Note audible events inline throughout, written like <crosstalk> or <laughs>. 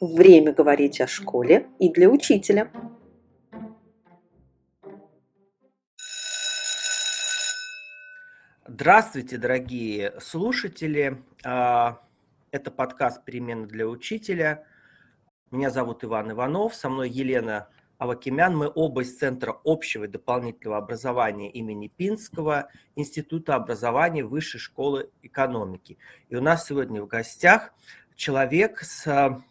Время говорить о школе и для учителя. Здравствуйте, дорогие слушатели. А, это подкаст «Перемены для учителя». Меня зовут Иван Иванов, со мной Елена Авакимян. Мы оба из Центра общего и дополнительного образования имени Пинского, Института образования Высшей школы экономики. И у нас сегодня в гостях человек с,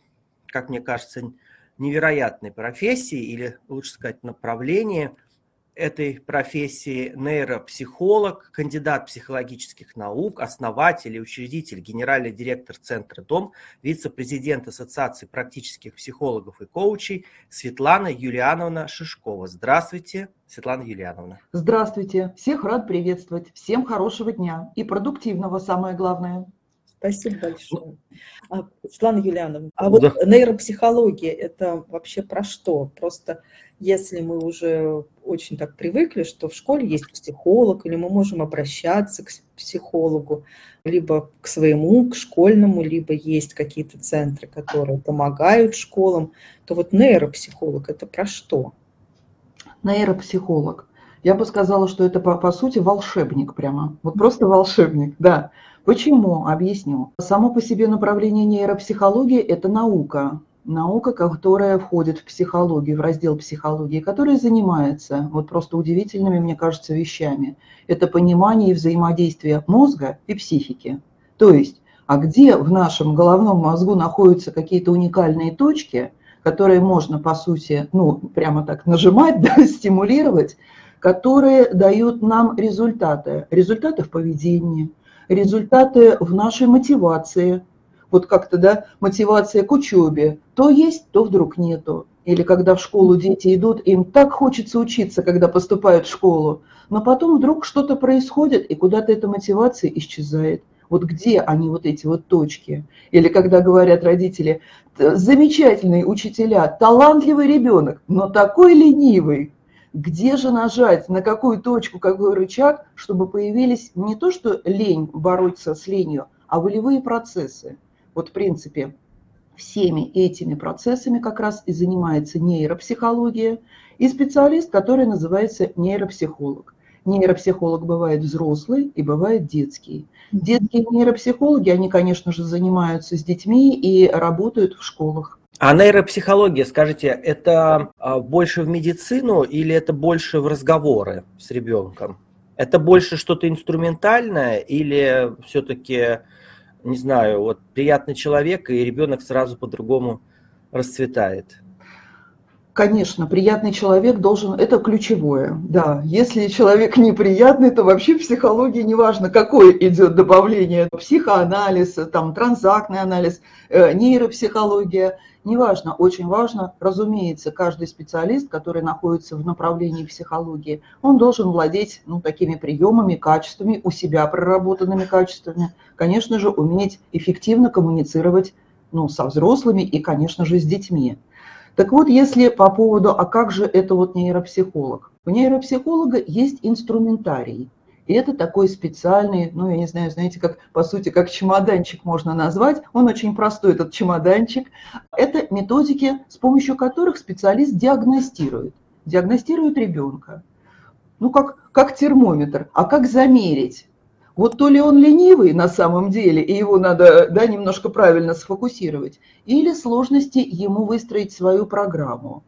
как мне кажется, невероятной профессией, или лучше сказать, направлением – этой профессии нейропсихолог, кандидат психологических наук, основатель и учредитель, генеральный директор Центра Дом, вице-президент Ассоциации практических психологов и коучей Светлана Юлиановна Шишкова. Здравствуйте, Светлана Юлиановна. Здравствуйте. Всех рад приветствовать. Всем хорошего дня и продуктивного, самое главное. Спасибо большое. А, Светлана Юлиановна, а вот да. нейропсихология – это вообще про что? Просто если мы уже очень так привыкли, что в школе есть психолог, или мы можем обращаться к психологу, либо к своему, к школьному, либо есть какие-то центры, которые помогают школам, то вот нейропсихолог – это про что? Нейропсихолог. Я бы сказала, что это, по, по сути, волшебник прямо. Вот просто волшебник, да. Почему? Объясню. Само по себе направление нейропсихологии – это наука. Наука, которая входит в психологию, в раздел психологии, которая занимается вот просто удивительными, мне кажется, вещами. Это понимание и взаимодействие мозга и психики. То есть, а где в нашем головном мозгу находятся какие-то уникальные точки, которые можно, по сути, ну, прямо так нажимать, <laughs> да, стимулировать, которые дают нам результаты. Результаты в поведении, результаты в нашей мотивации. Вот как-то, да, мотивация к учебе. То есть, то вдруг нету. Или когда в школу дети идут, им так хочется учиться, когда поступают в школу. Но потом вдруг что-то происходит, и куда-то эта мотивация исчезает. Вот где они, вот эти вот точки? Или когда говорят родители, замечательные учителя, талантливый ребенок, но такой ленивый, где же нажать, на какую точку, какой рычаг, чтобы появились не то, что лень бороться с ленью, а волевые процессы. Вот в принципе всеми этими процессами как раз и занимается нейропсихология и специалист, который называется нейропсихолог. Нейропсихолог бывает взрослый и бывает детский. Детские нейропсихологи, они, конечно же, занимаются с детьми и работают в школах. А нейропсихология, скажите, это а, больше в медицину или это больше в разговоры с ребенком? Это больше что-то инструментальное или все-таки, не знаю, вот приятный человек и ребенок сразу по-другому расцветает? Конечно, приятный человек должен, это ключевое, да. Если человек неприятный, то вообще в психологии неважно, какое идет добавление, психоанализ, там, транзактный анализ, э, нейропсихология, неважно, очень важно, разумеется, каждый специалист, который находится в направлении психологии, он должен владеть ну, такими приемами, качествами, у себя проработанными качествами, конечно же, уметь эффективно коммуницировать ну, со взрослыми и, конечно же, с детьми. Так вот, если по поводу, а как же это вот нейропсихолог? У нейропсихолога есть инструментарий. И это такой специальный, ну, я не знаю, знаете, как, по сути, как чемоданчик можно назвать. Он очень простой, этот чемоданчик. Это методики, с помощью которых специалист диагностирует. Диагностирует ребенка. Ну, как, как термометр. А как замерить? Вот то ли он ленивый на самом деле, и его надо да, немножко правильно сфокусировать, или сложности ему выстроить свою программу.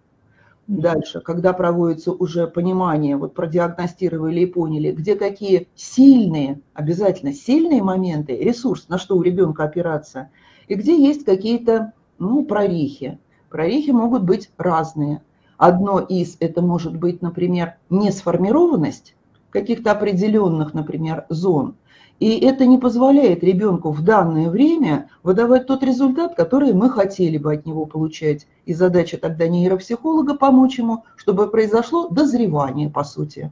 Дальше, когда проводится уже понимание, вот продиагностировали и поняли, где какие сильные, обязательно сильные моменты, ресурс, на что у ребенка опираться, и где есть какие-то ну, прорехи. Прорехи могут быть разные. Одно из, это может быть, например, несформированность каких-то определенных, например, зон. И это не позволяет ребенку в данное время выдавать тот результат, который мы хотели бы от него получать. И задача тогда нейропсихолога помочь ему, чтобы произошло дозревание, по сути.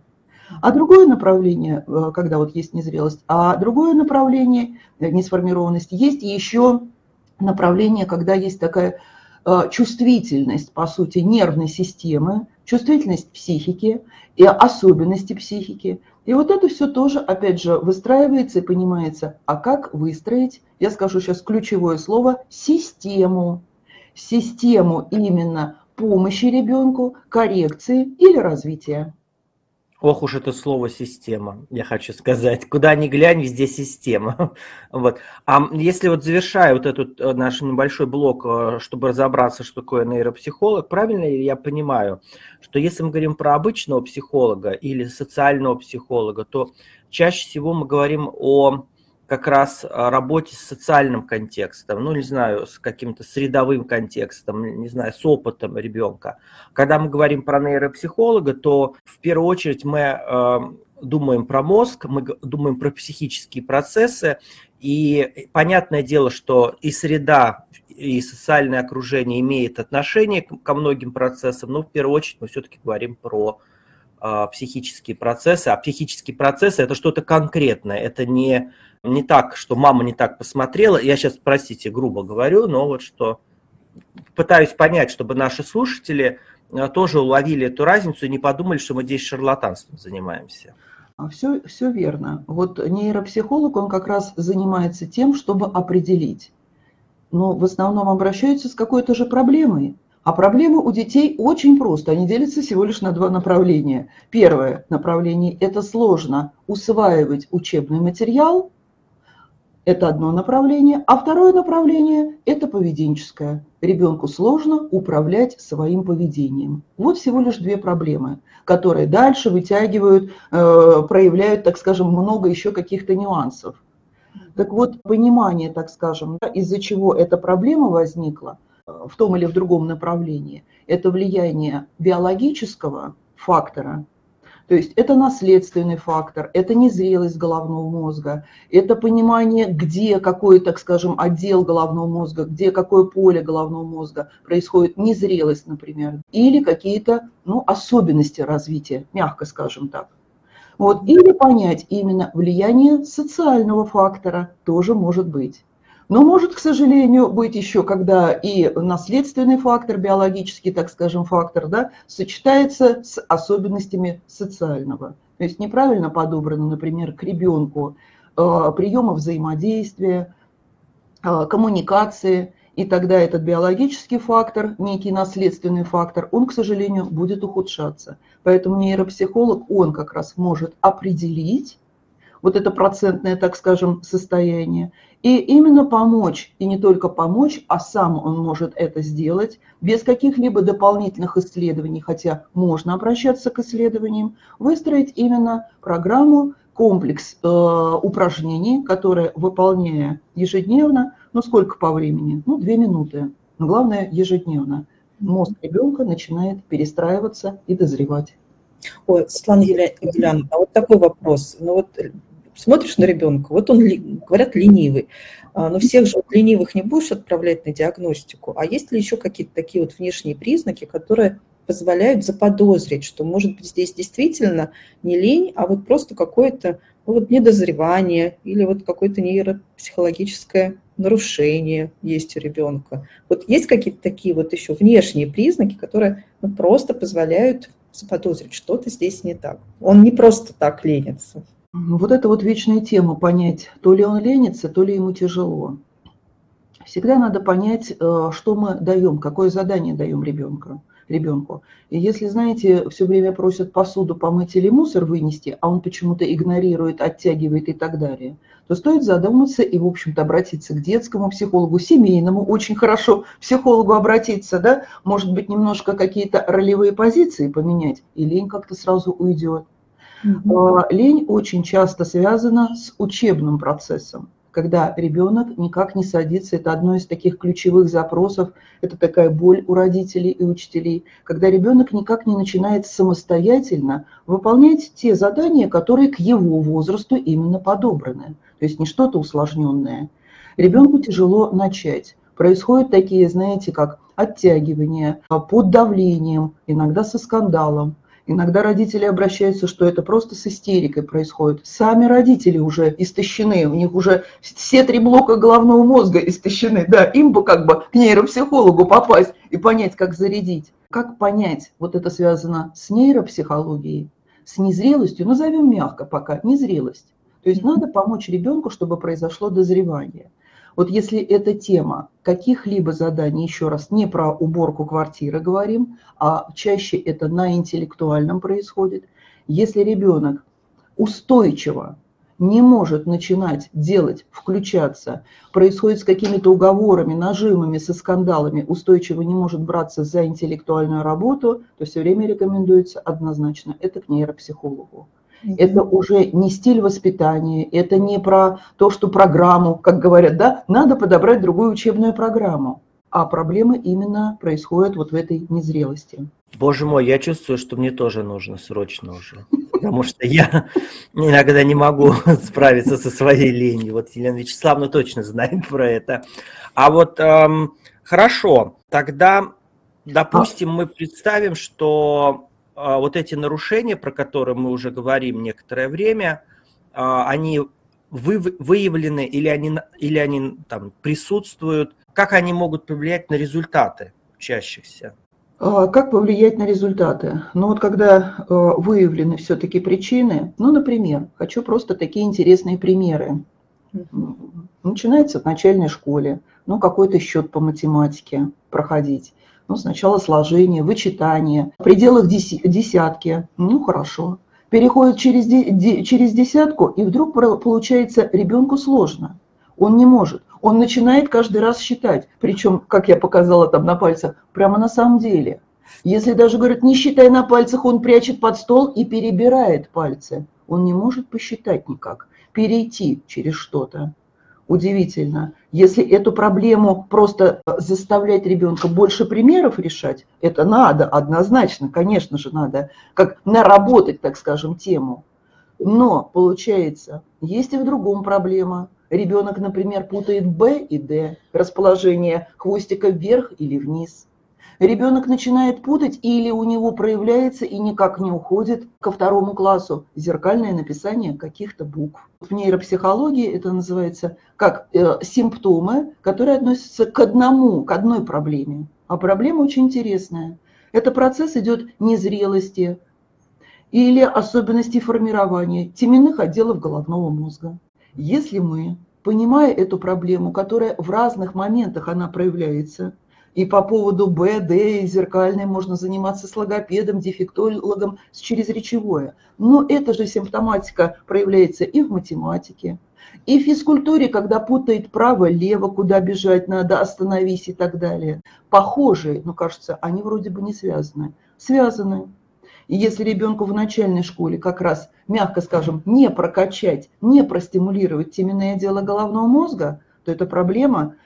А другое направление, э, когда вот есть незрелость, а другое направление, э, несформированность, есть еще направление, когда есть такая э, чувствительность, по сути, нервной системы, чувствительность психики и особенности психики. И вот это все тоже, опять же, выстраивается и понимается, а как выстроить, я скажу сейчас ключевое слово, систему. систему именно помощи ребенку, коррекции или развития. Ох уж это слово «система», я хочу сказать. Куда ни глянь, везде система. <laughs> Вот. А если вот завершая вот этот э, наш небольшой блок, э, чтобы разобраться, что такое нейропсихолог, правильно ли я понимаю, что если мы говорим про обычного психолога или социального психолога, то чаще всего мы говорим о как раз работе с социальным контекстом, ну, не знаю, с каким-то средовым контекстом, не знаю, с опытом ребенка. Когда мы говорим про нейропсихолога, то в первую очередь мы э, думаем про мозг, мы думаем про психические процессы, и понятное дело, что и среда, и социальное окружение имеет отношение ко многим процессам, но в первую очередь мы все-таки говорим про э, психические процессы, а психические процессы это что-то конкретное, это не не так, что мама не так посмотрела. Я сейчас, простите, грубо говорю, но вот что пытаюсь понять, чтобы наши слушатели э, тоже уловили эту разницу и не подумали, что мы здесь шарлатанством занимаемся. Все, а все верно. Вот нейропсихолог, он как раз занимается тем, чтобы определить. Но в основном обращаются с какой-то же проблемой. А проблемы у детей очень просто. Они делятся всего лишь на два направления. Первое направление – это сложно усваивать учебный материал – это одно направление. А второе направление – это поведенческое. Ребенку сложно управлять своим поведением. Вот всего лишь две проблемы, которые дальше вытягивают, э, проявляют, так скажем, много еще каких-то нюансов. Так вот, понимание, так скажем, из-за чего эта проблема возникла в том или в другом направлении, это влияние биологического фактора – то есть это наследственный фактор, это незрелость головного мозга, это понимание, где какой, так скажем, отдел головного мозга, где какое поле головного мозга происходит незрелость, например, или какие-то ну, особенности развития, мягко скажем так. Вот, или понять именно влияние социального фактора тоже может быть. Но может, к сожалению, быть еще, когда и наследственный фактор, биологический, так скажем, фактор, да, сочетается с особенностями социального. То есть неправильно подобрано, например, к ребенку э, приемы взаимодействия, э, коммуникации, и тогда этот биологический фактор, некий наследственный фактор, он, к сожалению, будет ухудшаться. Поэтому нейропсихолог, он как раз может определить вот это процентное, так скажем, состояние, и именно помочь, и не только помочь, а сам он может это сделать без каких-либо дополнительных исследований, хотя можно обращаться к исследованиям, выстроить именно программу, комплекс э, упражнений, которые, выполняя ежедневно, ну сколько по времени? Ну, две минуты. Но главное, ежедневно. Мозг ребенка начинает перестраиваться и дозревать. Ой, Светлана Юлиановна, а вот такой вопрос. Ну вот смотришь на ребенка, вот он, говорят, ленивый. А, но всех же вот ленивых не будешь отправлять на диагностику. А есть ли еще какие-то такие вот внешние признаки, которые позволяют заподозрить, что, может быть, здесь действительно не лень, а вот просто какое-то ну, вот недозревание или вот какое-то нейропсихологическое нарушение есть у ребенка. Вот есть какие-то такие вот еще внешние признаки, которые ну, просто позволяют заподозрить, что-то здесь не так. Он не просто так ленится. Вот это вот вечная тема понять, то ли он ленится, то ли ему тяжело. Всегда надо понять, э, что мы даем, какое задание даем ребенку. ребенку. И если, знаете, все время просят посуду помыть или мусор вынести, а он почему-то игнорирует, оттягивает и так далее, то стоит задуматься и, в общем-то, обратиться к детскому психологу, семейному, очень хорошо психологу обратиться, да, может быть, немножко какие-то ролевые позиции поменять, и лень как-то сразу уйдет. Угу. Лень очень часто связана с учебным процессом, когда ребенок никак не садится. Это одно из таких ключевых запросов. Это такая боль у родителей и учителей, когда ребенок никак не начинает самостоятельно выполнять те задания, которые к его возрасту именно подобраны. То есть не что-то усложненное. Ребенку тяжело начать. Происходят такие, знаете, как оттягивания под давлением, иногда со скандалом. Иногда родители обращаются, что это просто с истерикой происходит. Сами родители уже истощены, у них уже все три блока головного мозга истощены. Да, им бы как бы к нейропсихологу попасть и понять, как зарядить. Как понять, вот это связано с нейропсихологией, с незрелостью, назовем мягко пока, незрелость. То есть надо помочь ребенку, чтобы произошло дозревание. Вот если эта тема каких-либо заданий, еще раз, не про уборку квартиры говорим, а чаще это на интеллектуальном происходит, если ребенок устойчиво не может начинать делать, включаться, происходит с какими-то уговорами, нажимами, со скандалами, устойчиво не может браться за интеллектуальную работу, то все время рекомендуется однозначно это к нейропсихологу. Это уже не стиль воспитания, это не про то, что программу, как говорят, да, надо подобрать другую учебную программу. А проблема именно происходит вот в этой незрелости. Боже мой, я чувствую, что мне тоже нужно срочно уже. Потому что я иногда не могу <laughs> справиться со своей ленью. Вот Елена Вячеславовна точно знает про это. А вот эм, хорошо, тогда, допустим, мы представим, что вот эти нарушения, про которые мы уже говорим некоторое время, а, они вы, выявлены или они, или они там присутствуют, как они могут повлиять на результаты учащихся? А, как повлиять на результаты? Ну вот когда выявлены все-таки причины, ну, например, хочу просто такие интересные примеры. Начинается в начальной школе, ну, какой-то счет по математике проходить. Ну, сначала сложение, вычитание, в пределах десятки, ну, хорошо. Переходит через, через десятку, и вдруг получается ребенку сложно. Он не может. Он начинает каждый раз считать. Причем, как я показала там на пальцах, прямо на самом деле. Если даже, говорят, не считай на пальцах, он прячет под стол и перебирает пальцы. Он не может посчитать никак, перейти через что-то удивительно. Если эту проблему просто заставлять ребенка больше примеров решать, это надо, однозначно, конечно же, надо, как наработать, так скажем, тему. Но, получается, есть и в другом проблема. Ребенок, например, путает Б и Д, расположение хвостика вверх или вниз ребенок начинает путать или у него проявляется и никак не уходит ко второму классу зеркальное написание каких-то букв. В нейропсихологии это называется как э, симптомы, которые относятся к одному, к одной проблеме. А проблема очень интересная. Это процесс идет незрелости или особенностей формирования теменных отделов головного мозга. Если мы, понимая эту проблему, которая в разных моментах она проявляется, и по поводу Б, Д и зеркальной можно заниматься с логопедом, дефектологом, с черезречевое. Но эта же симптоматика проявляется и в математике, и в физкультуре, когда путает право-лево, куда бежать надо, остановись и так далее. Похожие, но кажется, они вроде бы не связаны. Связаны. И если ребенку в начальной школе как раз, мягко скажем, не прокачать, не простимулировать теменное дело головного мозга, то эта проблема –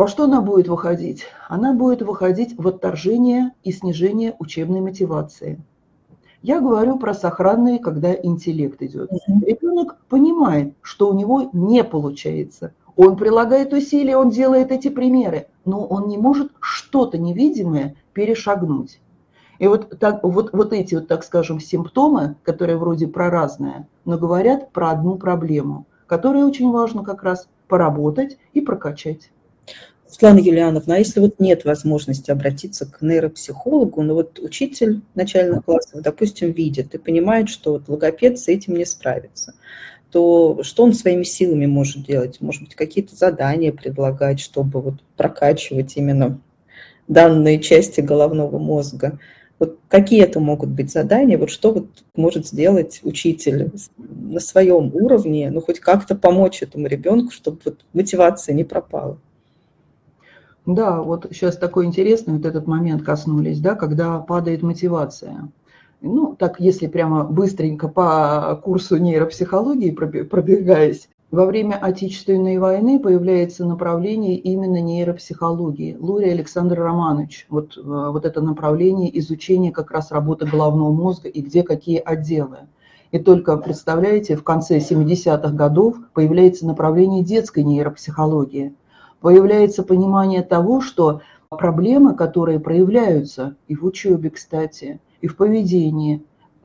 во что она будет выходить? Она будет выходить в отторжение и снижение учебной мотивации. Я говорю про сохранные, когда интеллект идет. Ребенок понимает, что у него не получается. Он прилагает усилия, он делает эти примеры, но он не может что-то невидимое перешагнуть. И вот, так, вот, вот эти, вот, так скажем, симптомы, которые вроде про разное, но говорят про одну проблему, которую очень важно как раз поработать и прокачать. Светлана Юлиановна, а если вот нет возможности обратиться к нейропсихологу, но ну вот учитель начальных классов, допустим, видит и понимает, что вот логопед с этим не справится, то что он своими силами может делать? Может быть, какие-то задания предлагать, чтобы вот прокачивать именно данные части головного мозга? Вот какие это могут быть задания? Вот что вот может сделать учитель на своем уровне, ну хоть как-то помочь этому ребенку, чтобы вот мотивация не пропала? Да, вот сейчас такой интересный вот этот момент коснулись, да, когда падает мотивация. Ну, так если прямо быстренько по курсу нейропсихологии пробегаясь, во время Отечественной войны появляется направление именно нейропсихологии. Лури Александр Романович, вот, э, вот это направление изучения как раз работы головного мозга и где какие отделы. И только, представляете, в конце 70-х годов появляется направление детской нейропсихологии – появляется понимание того, что проблемы, которые проявляются и в учебе, кстати, и в поведении,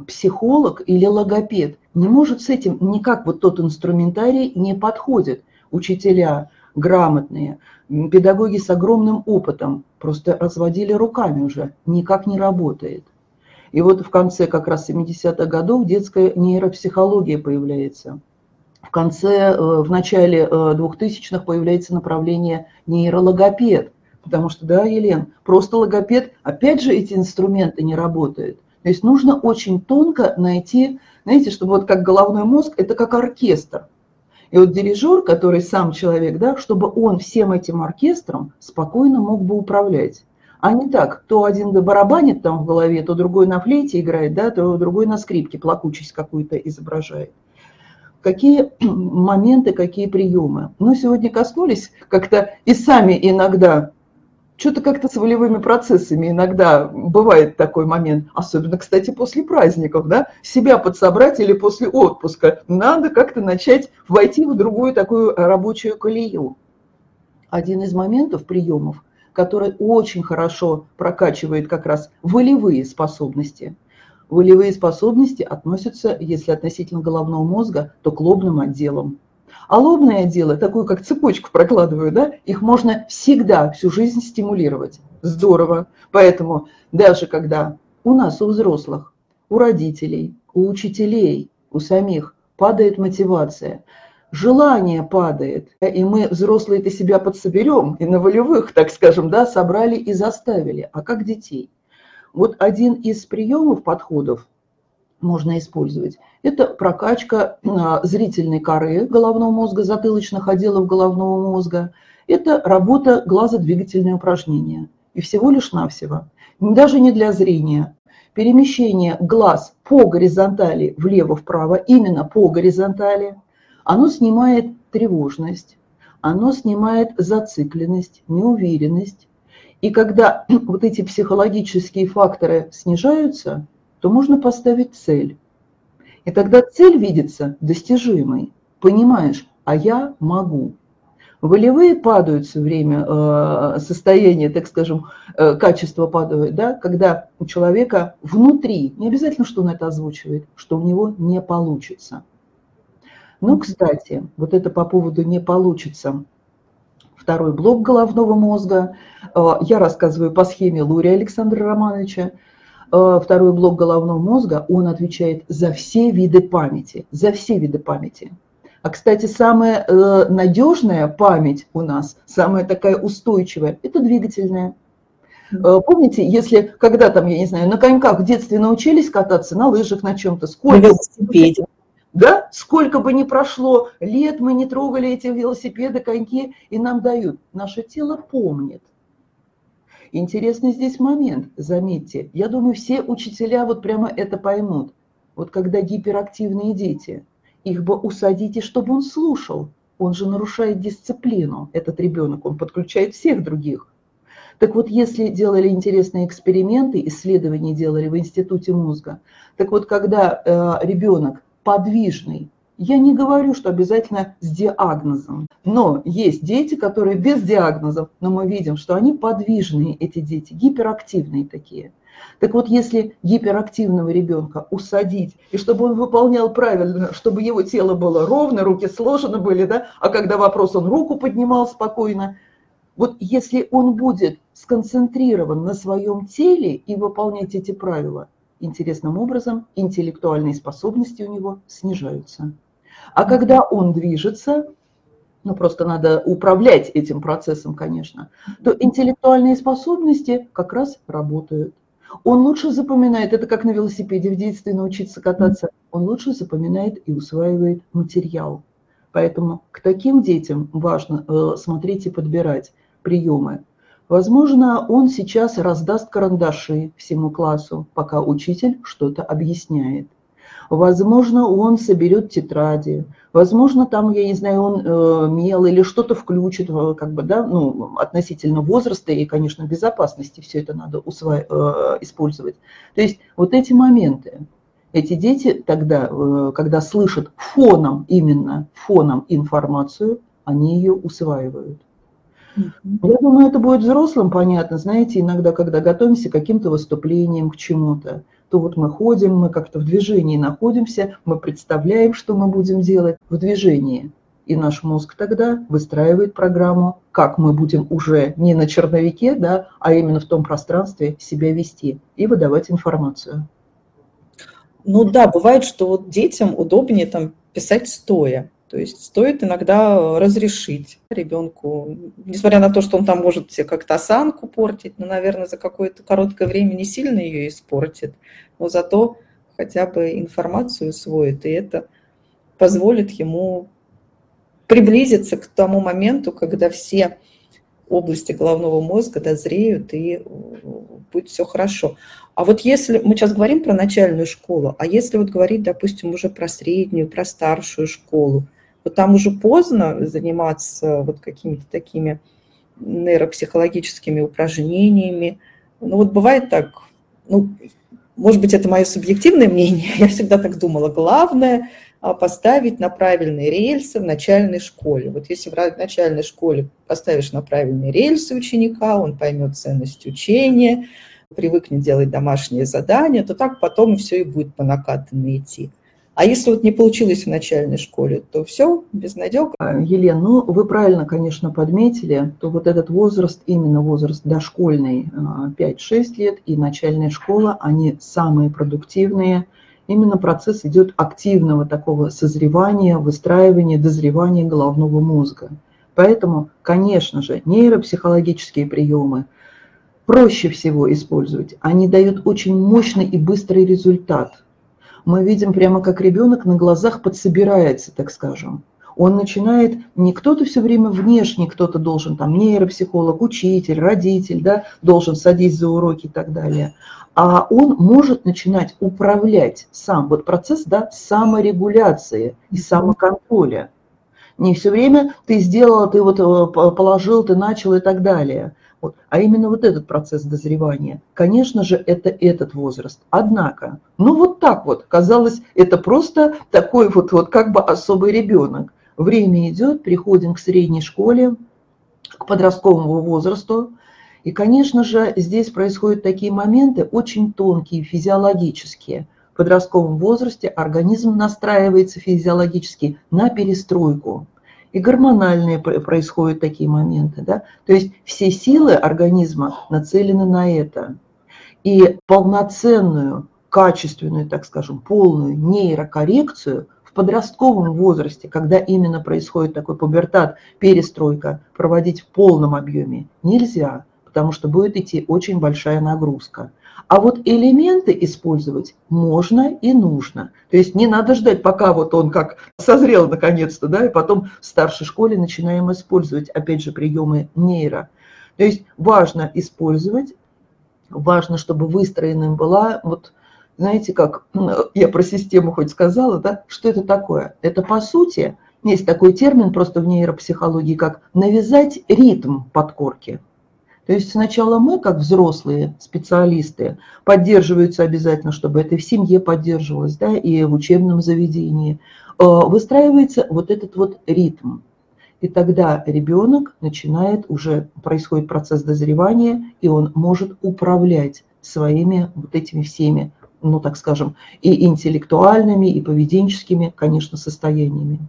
психолог или логопед не может с этим никак, вот тот инструментарий не подходит. Учителя грамотные, педагоги с огромным опытом просто разводили руками уже, никак не работает. И вот в конце как раз 70-х годов детская нейропсихология появляется – в конце, в начале 2000-х появляется направление нейрологопед, потому что, да, Елен, просто логопед, опять же, эти инструменты не работают. То есть нужно очень тонко найти, знаете, чтобы вот как головной мозг, это как оркестр. И вот дирижер, который сам человек, да, чтобы он всем этим оркестром спокойно мог бы управлять. А не так, то один барабанит там в голове, то другой на флейте играет, да, то другой на скрипке плакучесть какую-то изображает. Какие <clears throat> моменты, какие приемы. Ну, сегодня коснулись как-то и сами иногда что-то как-то с волевыми процессами иногда бывает такой момент, особенно, кстати, после праздников, да, себя подсобрать или после отпуска. Надо как-то начать войти в другую такую рабочую колею. Один из моментов приемов, который очень хорошо прокачивает как раз волевые способности. Волевые способности относятся, если относительно головного мозга, то к лобным отделам. А лобное дело, такую как цепочку прокладываю, да, их можно всегда, всю жизнь стимулировать. Здорово. Поэтому даже когда у нас, у взрослых, у родителей, у учителей, у самих падает мотивация, желание падает, и мы, взрослые, это себя подсоберем, и на волевых, так скажем, да, собрали и заставили. А как детей? Вот один из приемов, подходов можно использовать. Это прокачка а, зрительной коры головного мозга, затылочных отделов головного мозга. Это работа глазодвигательные упражнения. И всего лишь навсего. Даже не для зрения. Перемещение глаз по горизонтали влево-вправо, именно по горизонтали, оно снимает тревожность, оно снимает зацикленность, неуверенность. И когда <clears throat> вот эти психологические факторы снижаются, то можно поставить цель. И тогда цель видится достижимой. Понимаешь, а я могу. Волевые падают все время, э, состояние, так скажем, э, качество падает, да, когда у человека внутри, не обязательно, что он это озвучивает, что у него не получится. Ну, кстати, вот это по поводу не получится. Второй блок головного мозга. Э, я рассказываю по схеме Лури Александра Романовича. Э, второй блок головного мозга, он отвечает за все виды памяти, за все виды памяти. А, кстати, самая э, надежная память у нас, самая такая устойчивая, это двигательная. Э, помните, если когда там, я не знаю, на коньках в детстве научились кататься, на лыжах, на чем-то, сколько... велосипеде. Да, сколько бы ни прошло лет, мы не трогали эти велосипеды, коньки, и нам дают. Наше тело помнит. Интересный здесь момент, заметьте. Я думаю, все учителя вот прямо это поймут. Вот когда гиперактивные дети, их бы усадите, чтобы он слушал. Он же нарушает дисциплину, этот ребенок, он подключает всех других. Так вот, если делали интересные эксперименты, исследования делали в институте мозга, так вот, когда э, ребенок подвижный, я не говорю, что обязательно с диагнозом, но есть дети, которые без диагнозов, но мы видим, что они подвижные, эти дети, гиперактивные такие. Так вот, если гиперактивного ребенка усадить, и чтобы он выполнял правильно, чтобы его тело было ровно, руки сложены были, да, а когда вопрос, он руку поднимал спокойно, вот если он будет сконцентрирован на своем теле и выполнять эти правила, интересным образом интеллектуальные способности у него снижаются. А когда он движется, ну просто надо управлять этим процессом, конечно, то интеллектуальные способности как раз работают. Он лучше запоминает, это как на велосипеде в детстве научиться кататься, он лучше запоминает и усваивает материал. Поэтому к таким детям важно э, смотреть и подбирать приемы. Возможно, он сейчас раздаст карандаши всему классу, пока учитель что-то объясняет. Возможно, он соберет тетради, возможно, там, я не знаю, он э, мел или что-то включит, э, как бы, да, ну, относительно возраста и, конечно, безопасности все это надо усва... э, использовать. То есть вот эти моменты, эти дети тогда, э, когда слышат фоном, именно фоном информацию, они ее усваивают. Я думаю, это будет взрослым понятно. Знаете, иногда, когда готовимся к каким-то выступлениям, к чему-то, то вот мы ходим, мы как-то в движении находимся, мы представляем, что мы будем делать в движении. И наш мозг тогда выстраивает программу, как мы будем уже не на черновике, да, а именно в том пространстве себя вести и выдавать информацию. Ну да, бывает, что вот детям удобнее там писать стоя. То есть стоит иногда разрешить ребенку, несмотря на то, что он там может себе как-то осанку портить, но, наверное, за какое-то короткое время не сильно ее испортит, но зато хотя бы информацию усвоит, и это позволит ему приблизиться к тому моменту, когда все области головного мозга дозреют, и будет все хорошо. А вот если мы сейчас говорим про начальную школу, а если вот говорить, допустим, уже про среднюю, про старшую школу, там уже поздно заниматься вот какими-то такими нейропсихологическими упражнениями. Ну вот бывает так, ну, может быть, это мое субъективное мнение, <laughs> я всегда так думала, главное а, поставить на правильные рельсы в начальной школе. Вот если в начальной школе поставишь на правильные рельсы ученика, он поймет ценность учения, привыкнет делать домашние задания, то так потом все и будет по накатанной идти. А если вот не получилось в начальной школе, то все, безнадега. А, Елена, ну вы правильно, конечно, подметили, то вот этот возраст, именно возраст дошкольный, 5-6 а, лет и начальная школа, они самые продуктивные. Именно процесс идет активного такого созревания, выстраивания, дозревания головного мозга. Поэтому, конечно же, нейропсихологические приемы проще всего использовать. Они дают очень мощный и быстрый результат – мы видим прямо как ребенок на глазах подсобирается, так скажем. Он начинает, не кто-то все время внешне, кто-то должен, там, нейропсихолог, учитель, родитель, да, должен садись за уроки и так далее, а он может начинать управлять сам, вот процесс, да, саморегуляции и самоконтроля. Не все время ты сделал, ты вот э, положил, ты начал и так далее. Вот. А именно вот этот процесс дозревания, конечно же, это этот возраст. Однако, ну вот так вот, казалось, это просто такой вот, вот как бы особый ребенок. Время идет, приходим к средней школе, к подростковому возрасту, и, конечно же, здесь происходят такие моменты очень тонкие, физиологические. В подростковом возрасте организм настраивается физиологически на перестройку и гормональные происходят такие моменты. Да? То есть все силы организма нацелены на это. И полноценную, качественную, так скажем, полную нейрокоррекцию в подростковом возрасте, когда именно происходит такой пубертат, перестройка, проводить в полном объеме нельзя, потому что будет идти очень большая нагрузка. А вот элементы использовать можно и нужно. То есть не надо ждать, пока вот он как созрел наконец-то, да, и потом в старшей школе начинаем использовать, опять же, приемы нейро. То есть важно использовать, важно, чтобы выстроенным была вот знаете, как <clears throat> я про систему хоть сказала, да, что это такое? Это по сути, есть такой термин просто в нейропсихологии, как навязать ритм подкорки. То есть сначала мы, как взрослые специалисты, поддерживаются обязательно, чтобы это в семье поддерживалось, да, и в учебном заведении. Э, выстраивается вот этот вот ритм. И тогда ребенок начинает, уже происходит процесс дозревания, и он может управлять своими вот этими всеми, ну так скажем, и интеллектуальными, и поведенческими, конечно, состояниями.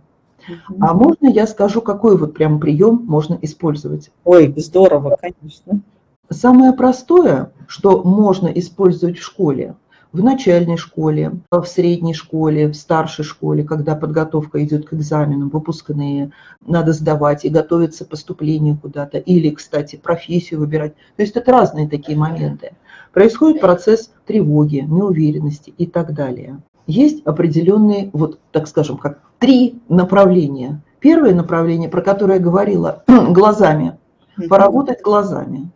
А можно я скажу, какой вот прям прием можно использовать? Ой, здорово, конечно. Самое простое, что можно использовать в школе, в начальной школе, в средней школе, в старшей школе, когда подготовка идет к экзаменам, выпускные, надо сдавать и готовиться к поступлению куда-то, или, кстати, профессию выбирать. То есть это разные такие моменты. Происходит процесс тревоги, неуверенности и так далее есть определенные, вот так скажем, как три направления. Первое направление, про которое я говорила, <clears throat> глазами, поработать глазами.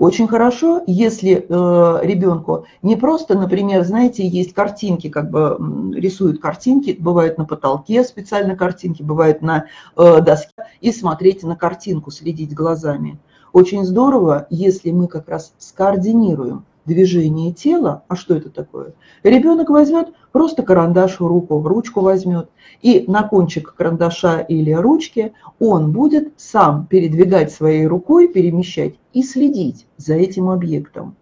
Очень хорошо, если э, ребенку не просто, например, знаете, есть картинки, как бы рисуют картинки, бывают на потолке специально картинки, бывают на э, доске, и смотреть на картинку, следить глазами. Очень здорово, если мы как раз скоординируем движение тела, а что это такое? Ребенок возьмет просто карандаш в руку, ручку возьмет, и на кончик карандаша или ручки он будет сам передвигать своей рукой, перемещать и следить за этим объектом.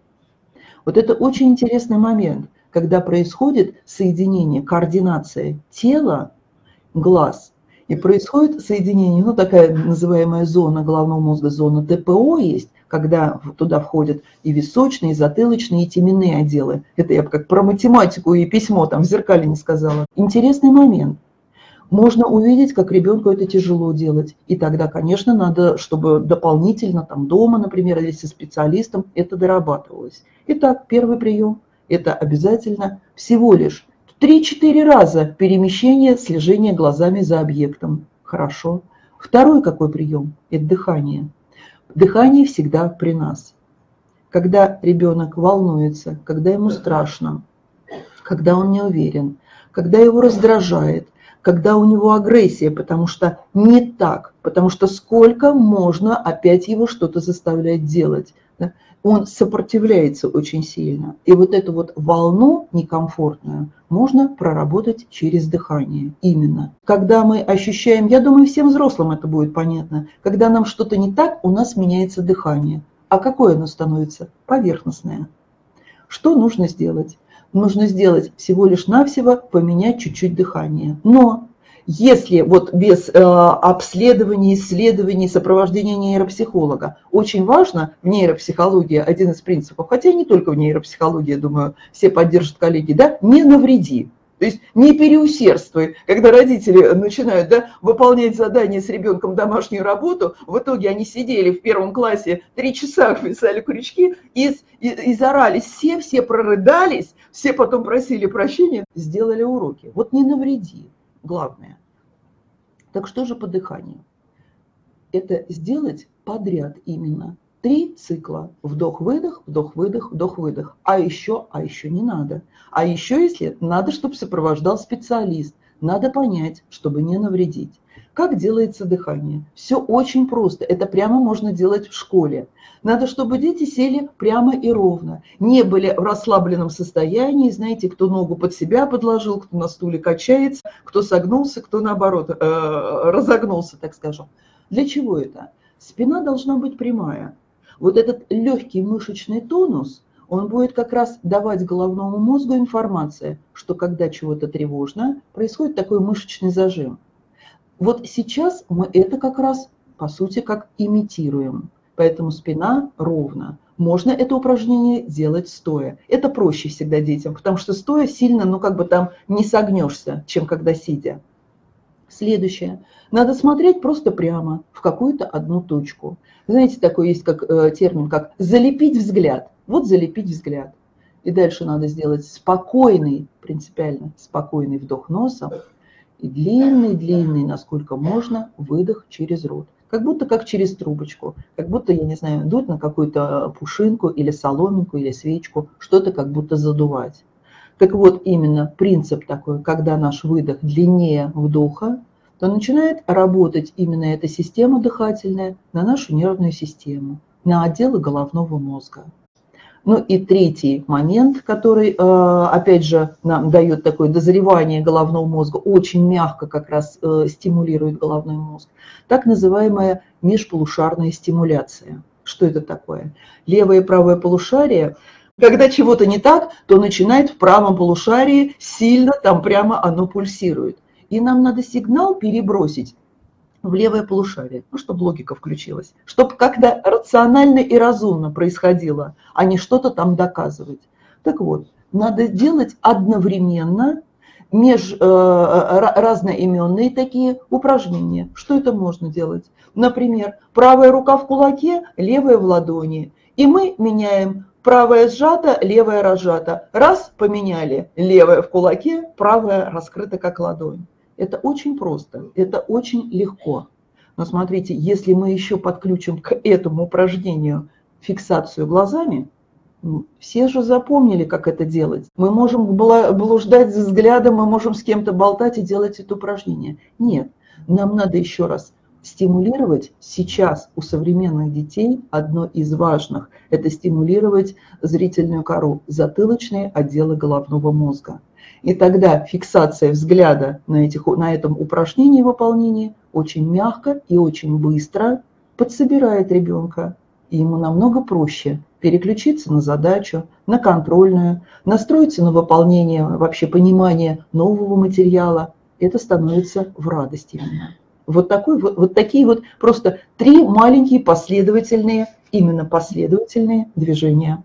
Вот это очень интересный момент, когда происходит соединение, координация тела, глаз, и происходит соединение, ну такая называемая зона головного мозга, зона ТПО есть, когда туда входят и височные, и затылочные, и теменные отделы. Это я как про математику и письмо там в зеркале не сказала. Интересный момент. Можно увидеть, как ребенку это тяжело делать. И тогда, конечно, надо, чтобы дополнительно там дома, например, или со специалистом это дорабатывалось. Итак, первый прием – это обязательно всего лишь 3-4 раза перемещение, слежение глазами за объектом. Хорошо. Второй какой прием? Это дыхание. Дыхание всегда при нас. Когда ребенок волнуется, когда ему страшно, когда он не уверен, когда его раздражает – когда у него агрессия, потому что не так, потому что сколько можно опять его что-то заставлять делать. Он сопротивляется очень сильно. И вот эту вот волну некомфортную можно проработать через дыхание. Именно. Когда мы ощущаем, я думаю, всем взрослым это будет понятно, когда нам что-то не так, у нас меняется дыхание. А какое оно становится? Поверхностное. Что нужно сделать? нужно сделать всего лишь навсего поменять чуть-чуть дыхание. Но если вот без э, обследования, исследований, сопровождения нейропсихолога, очень важно в нейропсихологии один из принципов, хотя не только в нейропсихологии, я думаю, все поддержат коллеги, да, не навреди. То есть не переусердствуй, когда родители начинают да, выполнять задания с ребенком домашнюю работу, в итоге они сидели в первом классе три часа, <laughs> писали крючки и, и, и зарались все, все прорыдались, все потом просили прощения, сделали уроки. Вот не навреди, главное. Так что же по дыханию? Это сделать подряд именно. Три цикла. Вдох-выдох, вдох-выдох, вдох-выдох. А еще, а еще не надо. А еще если надо, чтобы сопровождал специалист. Надо понять, чтобы не навредить. Как делается дыхание? Все очень просто. Это прямо можно делать в школе. Надо, чтобы дети сели прямо и ровно. Не были в расслабленном состоянии. Знаете, кто ногу под себя подложил, кто на стуле качается, кто согнулся, кто наоборот э, разогнулся, так скажем. Для чего это? Спина должна быть прямая вот этот легкий мышечный тонус, он будет как раз давать головному мозгу информацию, что когда чего-то тревожно, происходит такой мышечный зажим. Вот сейчас мы это как раз, по сути, как имитируем. Поэтому спина ровно. Можно это упражнение делать стоя. Это проще всегда детям, потому что стоя сильно, ну как бы там не согнешься, чем когда сидя. Следующее. Надо смотреть просто прямо в какую-то одну точку. Знаете, такой есть как, э, термин, как залепить взгляд. Вот залепить взгляд. И дальше надо сделать спокойный, принципиально спокойный вдох носом и длинный-длинный, насколько можно, выдох через рот. Как будто как через трубочку, как будто, я не знаю, дуть на какую-то пушинку или соломинку или свечку, что-то как будто задувать. Так вот, именно принцип такой, когда наш выдох длиннее вдоха, то начинает работать именно эта система дыхательная на нашу нервную систему, на отделы головного мозга. Ну и третий момент, который, э, опять же, нам дает такое дозревание головного мозга, очень мягко как раз э, стимулирует головной мозг, так называемая межполушарная стимуляция. Что это такое? Левое и правое полушарие когда чего-то не так, то начинает в правом полушарии сильно, там прямо оно пульсирует и нам надо сигнал перебросить в левое полушарие, ну, чтобы логика включилась, чтобы как-то рационально и разумно происходило, а не что-то там доказывать. Так вот, надо делать одновременно меж, э, разноименные такие упражнения. Что это можно делать? Например, правая рука в кулаке, левая в ладони. И мы меняем правая сжата, левая разжата. Раз поменяли, левая в кулаке, правая раскрыта как ладонь. Это очень просто, это очень легко. Но смотрите, если мы еще подключим к этому упражнению фиксацию глазами, все же запомнили, как это делать. Мы можем блуждать взглядом, мы можем с кем-то болтать и делать это упражнение. Нет, нам надо еще раз стимулировать сейчас у современных детей одно из важных – это стимулировать зрительную кору, затылочные отделы головного мозга. И тогда фиксация взгляда на, этих, на этом упражнении выполнения очень мягко и очень быстро подсобирает ребенка. И ему намного проще переключиться на задачу, на контрольную, настроиться на выполнение, вообще понимание нового материала. Это становится в радость именно. Вот, такой, вот, вот такие вот просто три маленькие последовательные, именно последовательные движения.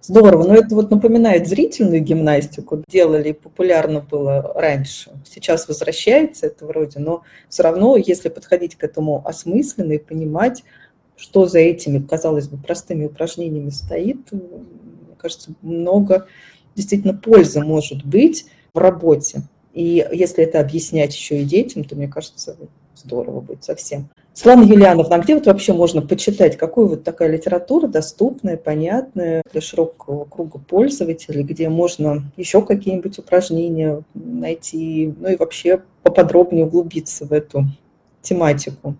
Здорово, но это вот напоминает зрительную гимнастику. Делали, популярно было раньше. Сейчас возвращается это вроде, но все равно, если подходить к этому осмысленно и понимать, что за этими, казалось бы, простыми упражнениями стоит, мне кажется, много действительно пользы может быть в работе. И если это объяснять еще и детям, то, мне кажется, здорово будет совсем. Светлана Юлиановна, а где вот вообще можно почитать, какую вот такая литература доступная, понятная для широкого круга пользователей, где можно еще какие-нибудь упражнения найти, ну и вообще поподробнее углубиться в эту тематику?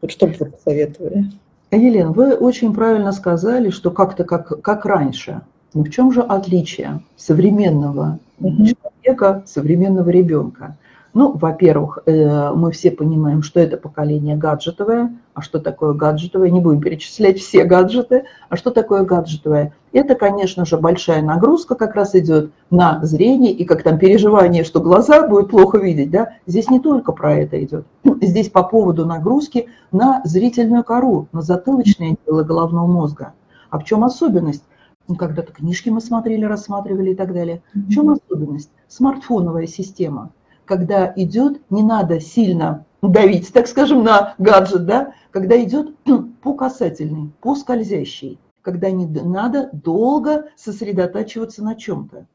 Вот что бы вы посоветовали? Елена, вы очень правильно сказали, что как-то как, как раньше. Но в чем же отличие современного человека, современного ребенка? Ну, во-первых, э, мы все понимаем, что это поколение гаджетовое. А что такое гаджетовое? Не будем перечислять все гаджеты. А что такое гаджетовое? Это, конечно же, большая нагрузка как раз идет на зрение и как там переживание, что глаза будут плохо видеть. Да? Здесь не только про это идет. Здесь по поводу нагрузки на зрительную кору, на затылочное дело головного мозга. А в чем особенность? Ну, когда-то книжки мы смотрели, рассматривали и так далее. В чем особенность? Смартфоновая система – когда идет, не надо сильно давить, так скажем, на гаджет, да, когда идет <clears throat> по касательной, по скользящей, когда не надо долго сосредотачиваться на чем-то.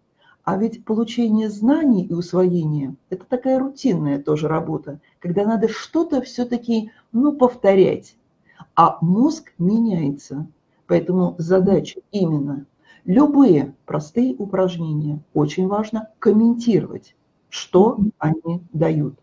А ведь получение знаний и усвоение – это такая рутинная тоже работа, когда надо что-то все-таки ну, повторять. А мозг меняется. Поэтому задача именно любые простые упражнения очень важно комментировать что они дают.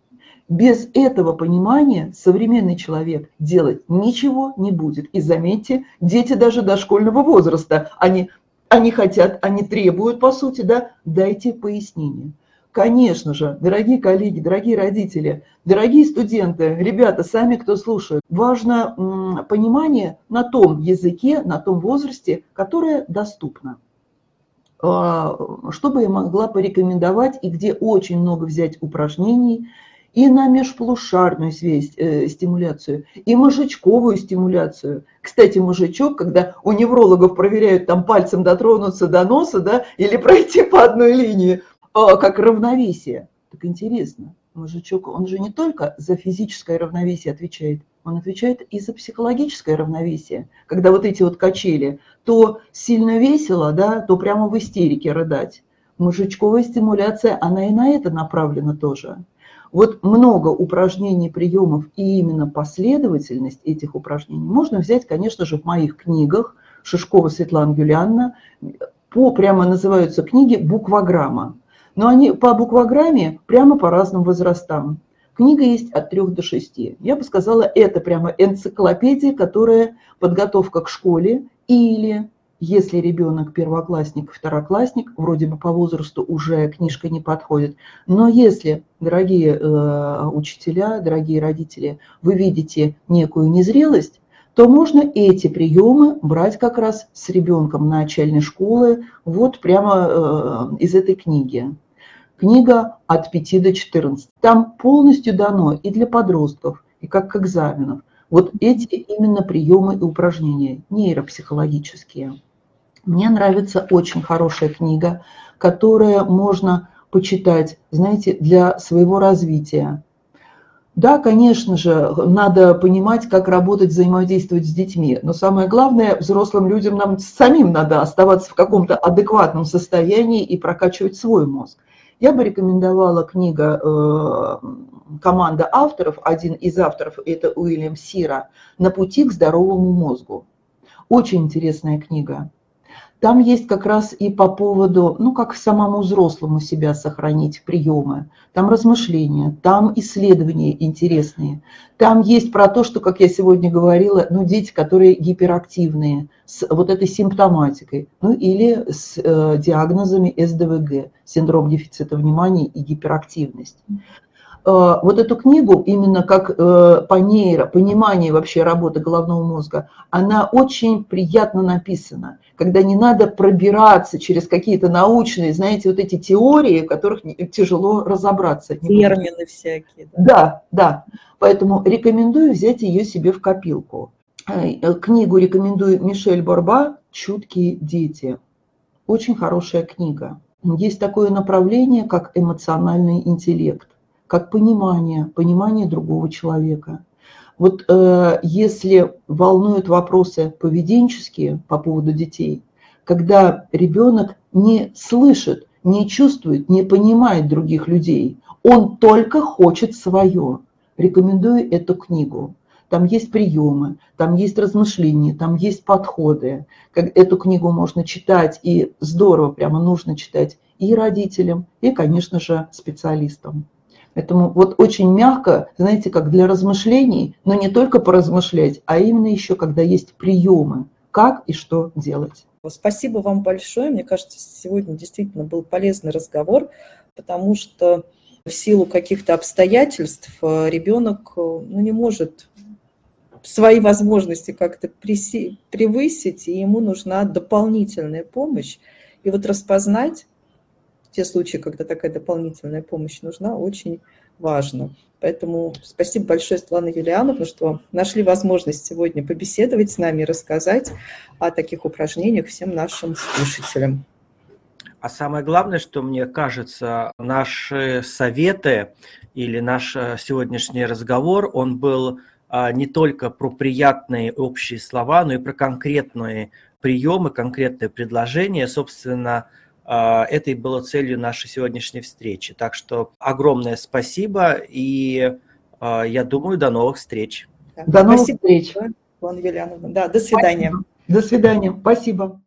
Без этого понимания современный человек делать ничего не будет. И заметьте, дети даже дошкольного возраста, они, они хотят, они требуют, по сути, да, дайте пояснение. Конечно же, дорогие коллеги, дорогие родители, дорогие студенты, ребята, сами, кто слушает, важно понимание на том языке, на том возрасте, которое доступно. А, что бы я могла порекомендовать и где очень много взять упражнений и на межполушарную связь, э, стимуляцию, и мозжечковую стимуляцию. Кстати, мозжечок, когда у неврологов проверяют там пальцем дотронуться до носа, да, или пройти по одной линии, э, как равновесие. Так интересно, мозжечок, он же не только за физическое равновесие отвечает, он отвечает и за психологическое равновесие. Когда вот эти вот качели, то сильно весело, да, то прямо в истерике рыдать. Мужичковая стимуляция, она и на это направлена тоже. Вот много упражнений, приемов и именно последовательность этих упражнений можно взять, конечно же, в моих книгах Шишкова Светлана Юлианна. По, прямо называются книги буквограмма. Но они по буквограмме прямо по разным возрастам. Книга есть от 3 до 6. Я бы сказала, это прямо энциклопедия, которая подготовка к школе или если ребенок первоклассник, второклассник, вроде бы по возрасту уже книжка не подходит. Но если, дорогие э, учителя, дорогие родители, вы видите некую незрелость, то можно эти приемы брать как раз с ребенком начальной школы, вот прямо э, из этой книги. Книга от 5 до 14. Там полностью дано и для подростков, и как к экзаменам. Вот эти именно приемы и упражнения нейропсихологические. Мне нравится очень хорошая книга, которая можно почитать, знаете, для своего развития. Да, конечно же, надо понимать, как работать, взаимодействовать с детьми, но самое главное, взрослым людям нам самим надо оставаться в каком-то адекватном состоянии и прокачивать свой мозг. Я бы рекомендовала книга э, команда авторов, один из авторов это Уильям Сира «На пути к здоровому мозгу». Очень интересная книга. Там есть как раз и по поводу, ну, как самому взрослому себя сохранить приемы. Там размышления, там исследования интересные. Там есть про то, что, как я сегодня говорила, ну, дети, которые гиперактивные, с вот этой симптоматикой, ну, или с э, диагнозами СДВГ, синдром дефицита внимания и гиперактивность. Э, вот эту книгу, именно как э, по нейро, понимание вообще работы головного мозга, она очень приятно написана, когда не надо пробираться через какие-то научные, знаете, вот эти теории, в которых тяжело разобраться. Термины всякие. Да. да, да. Поэтому рекомендую взять ее себе в копилку. Э, книгу рекомендую Мишель Борба «Чуткие дети». очень хорошая книга. Есть такое направление, как эмоциональный интеллект, как понимание, понимание другого человека. Вот э, если волнуют вопросы поведенческие по поводу детей, когда ребенок не слышит, не чувствует, не понимает других людей, он только хочет свое. Рекомендую эту книгу. Там есть приемы, там есть размышления, там есть подходы. Эту книгу можно читать, и здорово, прямо нужно читать и родителям, и, конечно же, специалистам. Поэтому вот очень мягко, знаете, как для размышлений, но не только поразмышлять, а именно еще, когда есть приемы, как и что делать. Спасибо вам большое. Мне кажется, сегодня действительно был полезный разговор, потому что в силу каких-то обстоятельств э, ребенок э, ну, не может свои возможности как-то превысить, и ему нужна дополнительная помощь. И вот распознать те случаи, когда такая дополнительная помощь нужна, очень важно. Поэтому спасибо большое, Светлана Юлиановна, что нашли возможность сегодня побеседовать с нами и рассказать о таких упражнениях всем нашим слушателям. А самое главное, что мне кажется, наши советы или наш э, сегодняшний разговор, он был а, не только про приятные общие слова, но и про конкретные приемы, конкретные предложения. Собственно, это и было целью нашей сегодняшней встречи. Так что огромное спасибо, и а, я думаю, до новых встреч. До новых спасибо, встреч. Вон Юлиановна. Да, до свидания. Спасибо. До свидания. Спасибо.